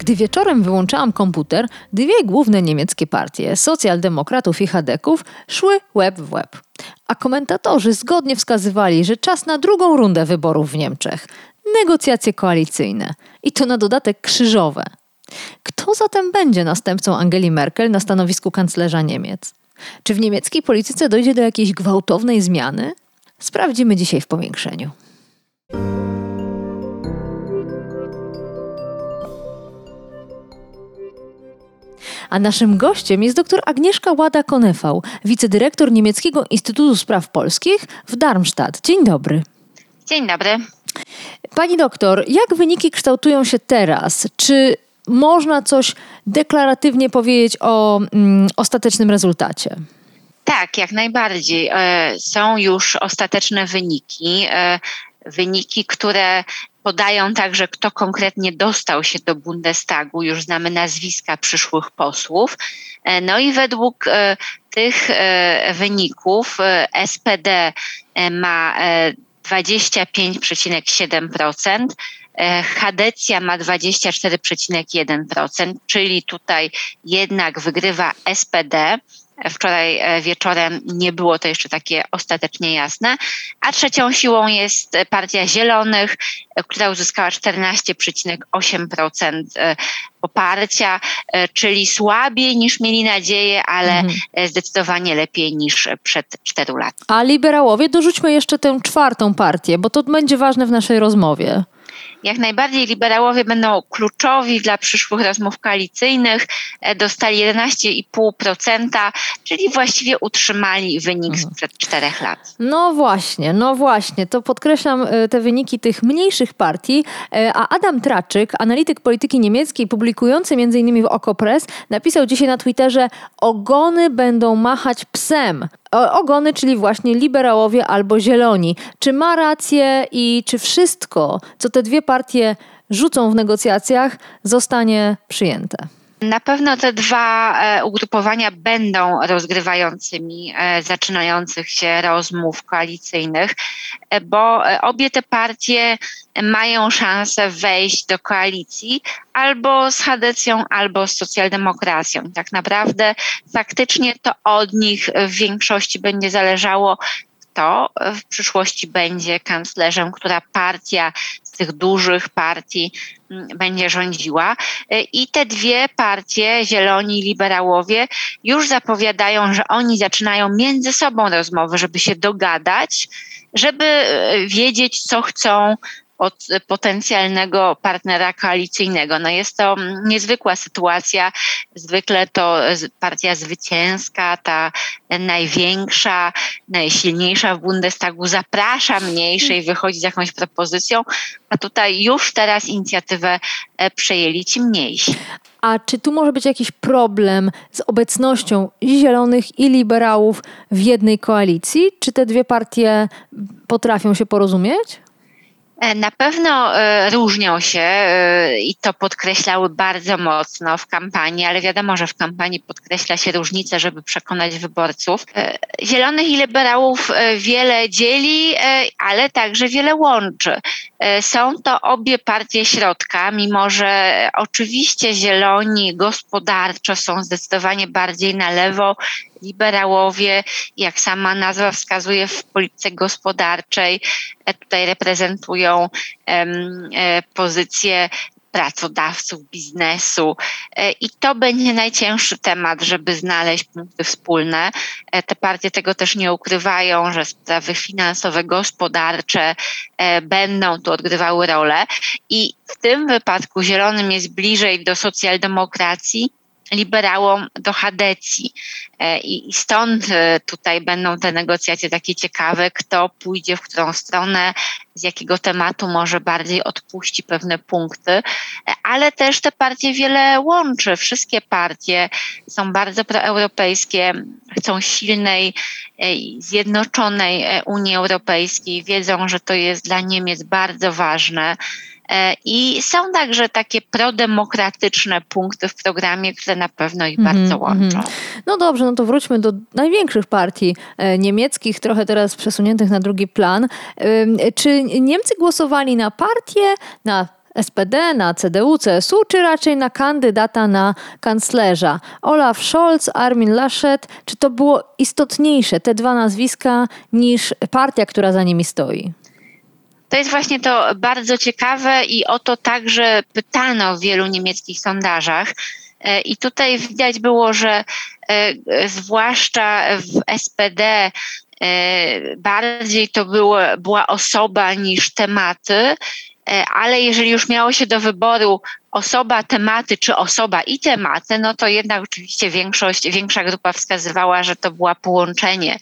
Gdy wieczorem wyłączałam komputer, dwie główne niemieckie partie, socjaldemokratów i chadeków, szły łeb w łeb. A komentatorzy zgodnie wskazywali, że czas na drugą rundę wyborów w Niemczech. Negocjacje koalicyjne. I to na dodatek krzyżowe. Kto zatem będzie następcą Angeli Merkel na stanowisku kanclerza Niemiec? Czy w niemieckiej polityce dojdzie do jakiejś gwałtownej zmiany? Sprawdzimy dzisiaj w powiększeniu. A naszym gościem jest dr Agnieszka Łada-Konefał, wicedyrektor Niemieckiego Instytutu Spraw Polskich w Darmstadt. Dzień dobry. Dzień dobry. Pani doktor, jak wyniki kształtują się teraz? Czy można coś deklaratywnie powiedzieć o mm, ostatecznym rezultacie? Tak, jak najbardziej. E, są już ostateczne wyniki. E, wyniki, które podają także, kto konkretnie dostał się do Bundestagu. Już znamy nazwiska przyszłych posłów. E, no i według tych wyników SPD ma 25,7%, Hadecja ma 24,1%, czyli tutaj jednak wygrywa SPD. Wczoraj e, wieczorem nie było to jeszcze takie ostatecznie jasne. A trzecią siłą jest Partia Zielonych, e, która uzyskała 14,8% e, poparcia, czyli słabiej niż mieli nadzieję, ale mhm. zdecydowanie lepiej niż przed czteru lat. A liberałowie, dorzućmy jeszcze tę czwartą partię, bo to będzie ważne w naszej rozmowie jak najbardziej liberałowie będą kluczowi dla przyszłych rozmów koalicyjnych. E, dostali 11,5%, czyli właściwie utrzymali wynik mhm. sprzed czterech lat. No właśnie, no właśnie. To podkreślam e, te wyniki tych mniejszych partii. E, a Adam Traczyk, analityk polityki niemieckiej, publikujący m.in. w Okopres, napisał dzisiaj na Twitterze: Ogony będą machać psem ogony, czyli właśnie liberałowie albo zieloni. Czy ma rację i czy wszystko, co te dwie partie rzucą w negocjacjach, zostanie przyjęte? Na pewno te dwa e, ugrupowania będą rozgrywającymi e, zaczynających się rozmów koalicyjnych, e, bo obie te partie mają szansę wejść do koalicji albo z Hadecją, albo z socjaldemokracją. Tak naprawdę faktycznie to od nich w większości będzie zależało, kto w przyszłości będzie kanclerzem, która partia z tych dużych partii mm, będzie rządziła. I te dwie partie, Zieloni i Liberałowie, już zapowiadają, że oni zaczynają między sobą rozmowy, żeby się dogadać, żeby e, wiedzieć, co chcą od potencjalnego partnera koalicyjnego. No jest to niezwykła sytuacja. Zwykle to partia zwycięska, ta największa, najsilniejsza w Bundestagu zaprasza mniejsze i wychodzi z jakąś propozycją, a tutaj już teraz inicjatywę e, przejęli ci mniejsi. A czy tu może być jakiś problem z obecnością zielonych, i liberałów w jednej koalicji? Czy te dwie partie potrafią się porozumieć? E, na pewno e, różnią się e, i to podkreślały bardzo mocno w kampanii, ale wiadomo, że w kampanii podkreśla się różnice, żeby przekonać wyborców. Zielonych i liberałów wiele dzieli, ale także wiele łączy. Są to obie partie środka, mimo że oczywiście zieloni gospodarczo są zdecydowanie bardziej na lewo, liberałowie, jak sama nazwa wskazuje, w polityce gospodarczej e, tutaj reprezentują e, pozycję pracodawców, biznesu. E, I to będzie najcięższy temat, żeby znaleźć punkty wspólne. Te partie tego też nie ukrywają, że sprawy finansowe, gospodarcze będą tu odgrywały rolę. I w tym wypadku Zielonym jest bliżej do socjaldemokracji, liberałom do Hadecji. E, I stąd e, tutaj będą te negocjacje takie ciekawe, kto pójdzie w którą stronę, z jakiego tematu może bardziej odpuści pewne punkty, e, ale też te partie wiele łączy. Wszystkie partie są bardzo proeuropejskie, chcą silnej, zjednoczonej Unii Europejskiej, wiedzą, że to jest dla Niemiec bardzo ważne. E, I są także takie prodemokratyczne punkty w programie, które na pewno ich mm -hmm, bardzo łączą. Mm. No dobrze, no to wróćmy do największych partii e, niemieckich, trochę teraz przesuniętych na drugi plan. Czy Niemcy głosowali na partię, na SPD, na CDU, CSU, czy raczej na kandydata na kanclerza? Olaf Scholz, Armin Laschet, czy to było istotniejsze, te dwa nazwiska, niż partia, która za nimi stoi? To jest właśnie to bardzo ciekawe i o to także pytano w wielu niemieckich sondażach. E, I tutaj widać było, że e, zwłaszcza w SPD e, bardziej to było, była osoba niż tematy, ale jeżeli już miało się do wyboru osoba, tematy czy osoba i tematy, no to jednak oczywiście większość, większa grupa wskazywała, że to było połączenie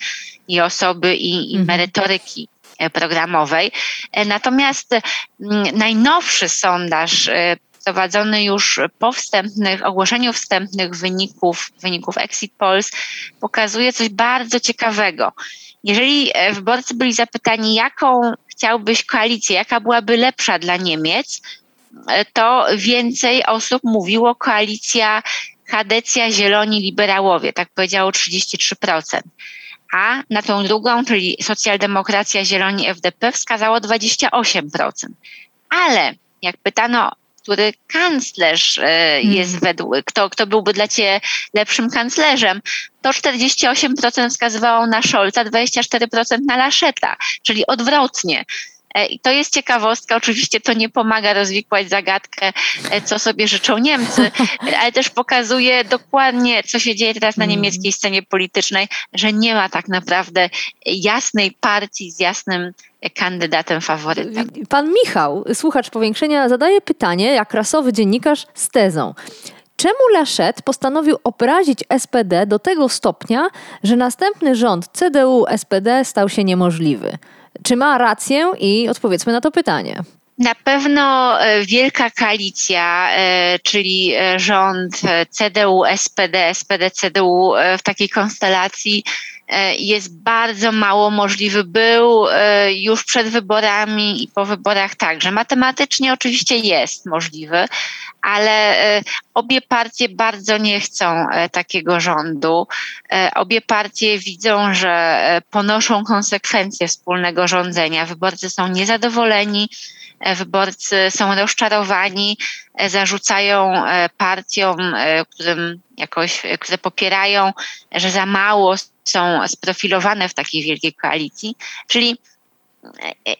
i osoby, i, i mhm. merytoryki programowej. E, natomiast mm, najnowszy sondaż e, prowadzony już po wstępnych, ogłoszeniu wstępnych wyników, wyników Exit Polls pokazuje coś bardzo ciekawego. Jeżeli e, wyborcy byli zapytani, jaką chciałbyś koalicję, jaka byłaby lepsza dla Niemiec, to więcej osób mówiło koalicja Kadecja Zieloni Liberałowie, tak powiedziało 33% a na tą drugą, czyli socjaldemokracja Zieloni FDP wskazało 28%. Ale jak pytano, który kanclerz e, jest hmm. według, kto, kto byłby dla ciebie lepszym kanclerzem, to 48% wskazywało na Scholza, 24% na Laszeta, czyli odwrotnie. E, I to jest ciekawostka, oczywiście to nie pomaga rozwikłać zagadkę, e, co sobie życzą Niemcy, ale też pokazuje dokładnie, co się dzieje teraz na mm. niemieckiej scenie politycznej, że nie ma tak naprawdę jasnej partii z jasnym kandydatem faworytem. Pan Michał, słuchacz powiększenia, zadaje pytanie, jak rasowy dziennikarz z tezą. Czemu Laschet postanowił obrazić SPD do tego stopnia, że następny rząd CDU-SPD stał się niemożliwy? Czy ma rację i odpowiedzmy na to pytanie. Na pewno e, wielka koalicja, e, czyli e, rząd CDU, SPD, SPD, CDU w takiej konstelacji jest bardzo mało możliwy. Był już przed wyborami i po wyborach także. Matematycznie oczywiście jest możliwy, ale obie partie bardzo nie chcą takiego rządu. Obie partie widzą, że ponoszą konsekwencje wspólnego rządzenia. Wyborcy są niezadowoleni wyborcy są rozczarowani, e, zarzucają e, partiom, którym jakoś, które popierają, że za mało są sprofilowane w takiej wielkiej koalicji. Czyli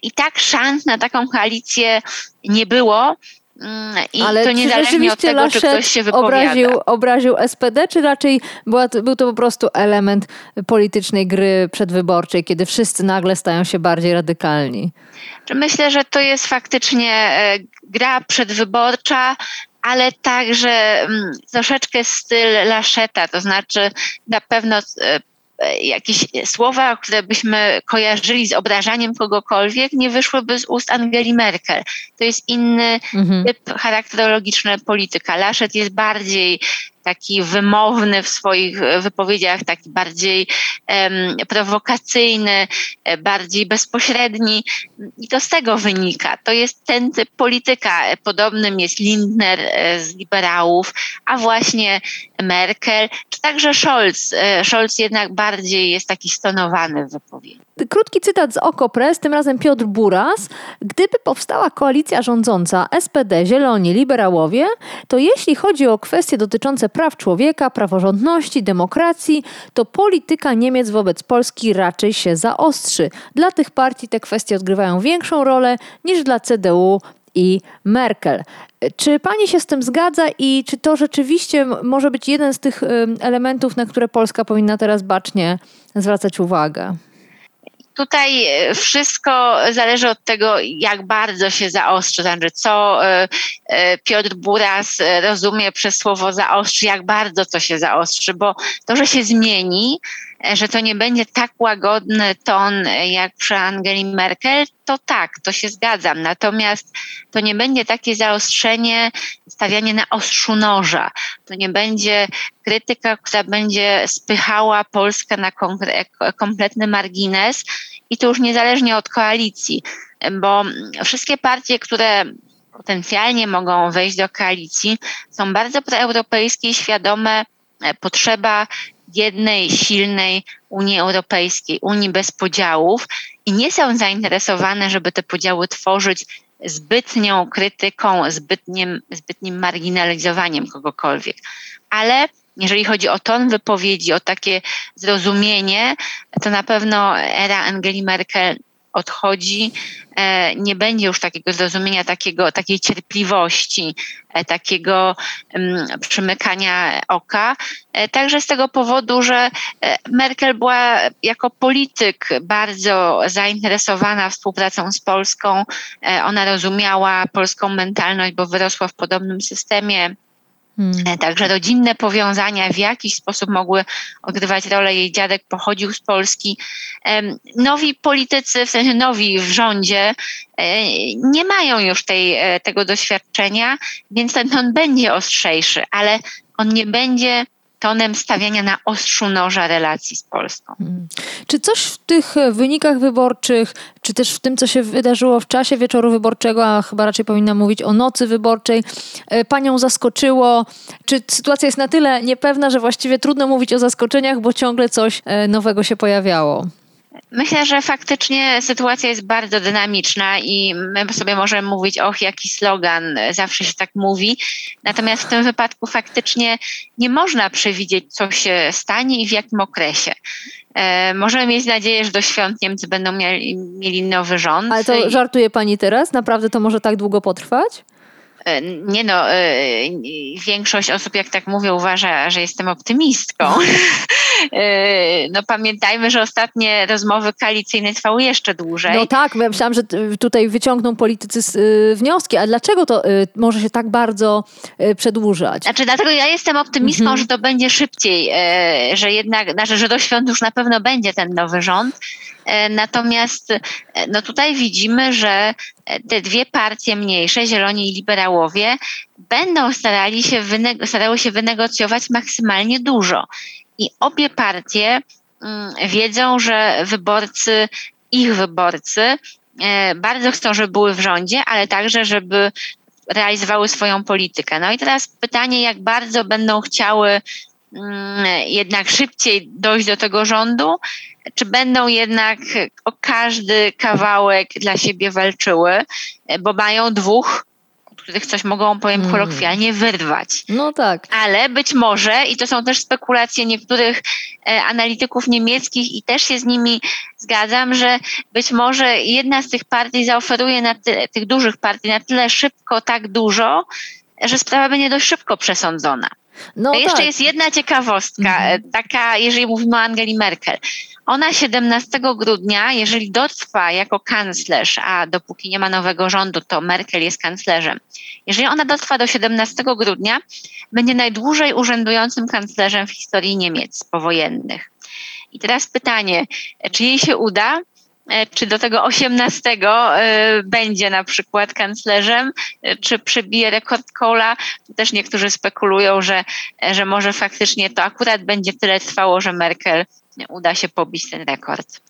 i tak szans na taką koalicję nie było. Mm, I Ale to niezależnie od tego, czy ktoś się wypowiada. Obraził, obraził SPD, czy raczej była, był to po prostu element politycznej gry przedwyborczej, kiedy wszyscy nagle stają się bardziej radykalni? Myślę, że to jest faktycznie e, gra przedwyborcza, ale także mm, troszeczkę styl Laszeta, to znaczy na pewno e, jakieś słowa, które byśmy kojarzyli z obrażaniem kogokolwiek, nie wyszłyby z ust Angeli Merkel. To jest inny mhm. typ charakterologiczny polityka. Laszet jest bardziej taki wymowny w swoich wypowiedziach, taki bardziej um, prowokacyjny, e, bardziej bezpośredni. I to z tego wynika. To jest ten typ polityka. Podobnym jest Lindner e, z liberałów, a właśnie Merkel, czy także Scholz. E, Scholz jednak bardziej jest taki stonowany w wypowiedzi. Krótki cytat z Okopres, tym razem Piotr Buras. Gdyby powstała koalicja rządząca SPD, Zieloni, Liberałowie, to jeśli chodzi o kwestie dotyczące praw człowieka, praworządności, demokracji, to polityka Niemiec wobec Polski raczej się zaostrzy. Dla tych partii te kwestie odgrywają większą rolę niż dla CDU i Merkel. Czy pani się z tym zgadza i czy to rzeczywiście może być jeden z tych elementów, na które Polska powinna teraz bacznie zwracać uwagę? Tutaj e, wszystko zależy od tego, jak bardzo się zaostrzy, znaczy co e, Piotr Buras rozumie przez słowo zaostrzy, jak bardzo to się zaostrzy, bo to, że się zmieni, że to nie będzie tak łagodny ton jak przy Angeli Merkel, to tak, to się zgadzam. Natomiast to nie będzie takie zaostrzenie, stawianie na ostrzu noża. To nie będzie krytyka, która będzie spychała Polskę na kompletny margines i to już niezależnie od koalicji, bo wszystkie partie, które potencjalnie mogą wejść do koalicji, są bardzo proeuropejskie i świadome e, potrzeba jednej silnej Unii Europejskiej, Unii bez podziałów i nie są zainteresowane, żeby te podziały tworzyć zbytnią krytyką, zbytnim, zbytnim marginalizowaniem kogokolwiek. Ale jeżeli chodzi o ton wypowiedzi, o takie zrozumienie, to na pewno era Angeli Merkel odchodzi, e, nie będzie już takiego zrozumienia, takiego, takiej cierpliwości, e, takiego mm, przymykania oka. E, także z tego powodu, że Merkel była jako polityk bardzo zainteresowana współpracą z Polską. Ona rozumiała polską mentalność, bo wyrosła w podobnym systemie Hmm. E, także rodzinne powiązania w jakiś sposób mogły odgrywać rolę. Jej dziadek pochodził z Polski. Nowi politycy, w sensie nowi w rządzie, e, nie mają już tej, e, tego doświadczenia, więc ten ton będzie ostrzejszy, ale on nie będzie tonem stawiania na ostrzu noża relacji z Polską. Hmm. Czy coś w tych wynikach wyborczych, czy też w tym, co się wydarzyło w czasie wieczoru wyborczego, a chyba raczej powinna mówić o nocy wyborczej, e, panią zaskoczyło? Czy sytuacja jest na tyle niepewna, że właściwie trudno mówić o zaskoczeniach, bo ciągle coś e, nowego się pojawiało? Myślę, że faktycznie sytuacja jest bardzo dynamiczna i my sobie możemy mówić, och, jaki slogan, zawsze się tak mówi. Natomiast w tym wypadku faktycznie nie można przewidzieć, co się stanie i w jakim okresie. E, możemy mieć nadzieję, że do świąt Niemcy będą mieli, mieli nowy rząd. Ale to żartuje pani teraz? Naprawdę to może tak długo potrwać? E, nie no, e, większość osób, jak tak mówię, uważa, że jestem optymistką. E, no pamiętajmy, że ostatnie rozmowy koalicyjne trwały jeszcze dłużej. No tak, ja myślałam, że tutaj wyciągną politycy wnioski, a dlaczego to może się tak bardzo przedłużać? Znaczy dlatego ja jestem optymistką, mhm. że to będzie szybciej, że jednak, znaczy, że do świąt już na pewno będzie ten nowy rząd. Natomiast no tutaj widzimy, że te dwie partie mniejsze, Zieloni i Liberałowie, będą starali się starały się wynegocjować maksymalnie dużo. I obie partie mm, wiedzą, że wyborcy, ich wyborcy, e, bardzo chcą, żeby były w rządzie, ale także, żeby realizowały swoją politykę. No i teraz pytanie, jak bardzo będą chciały jednak szybciej dojść do tego rządu, czy będą jednak o każdy kawałek dla siebie walczyły, bo mają dwóch których coś mogą, powiem mm. kolokwialnie, wyrwać. No tak. Ale być może, i to są też spekulacje niektórych e, analityków niemieckich i też się z nimi zgadzam, że być może jedna z tych partii zaoferuje na tyle, tych dużych partii na tyle szybko tak dużo, że sprawa będzie dość szybko przesądzona. No Jeszcze tak. jest jedna ciekawostka, mhm. taka, jeżeli mówimy o Angeli Merkel. Ona 17 grudnia, jeżeli dotrwa jako kanclerz, a dopóki nie ma nowego rządu, to Merkel jest kanclerzem. Jeżeli ona dotrwa do 17 grudnia, będzie najdłużej urzędującym kanclerzem w historii Niemiec powojennych. I teraz pytanie, czy jej się uda? E, czy do tego 18 e, będzie na przykład kanclerzem, e, czy przybije rekord. Tu też niektórzy spekulują, że, że może faktycznie to akurat będzie tyle trwało, że Merkel uda się pobić ten rekord.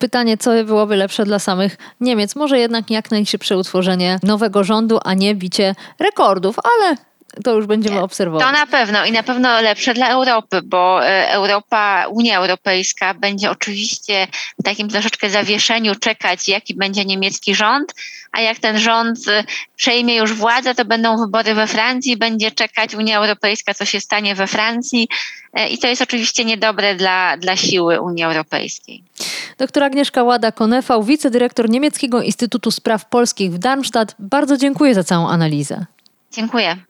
Pytanie, co byłoby lepsze dla samych Niemiec? Może jednak jak najszybsze utworzenie nowego rządu, a nie bicie rekordów, ale to już będziemy obserwować. To na pewno i na pewno lepsze dla Europy, bo e, Europa, Unia Europejska będzie oczywiście w takim troszeczkę zawieszeniu czekać, jaki będzie niemiecki rząd, a jak ten rząd e, przejmie już władzę, to będą wybory we Francji, będzie czekać Unia Europejska, co się stanie we Francji e, i to jest oczywiście niedobre dla, dla siły Unii Europejskiej. Doktor Agnieszka Łada-Konefał, wicedyrektor Niemieckiego Instytutu Spraw Polskich w Darmstadt. Bardzo dziękuję za całą analizę. Dziękuję.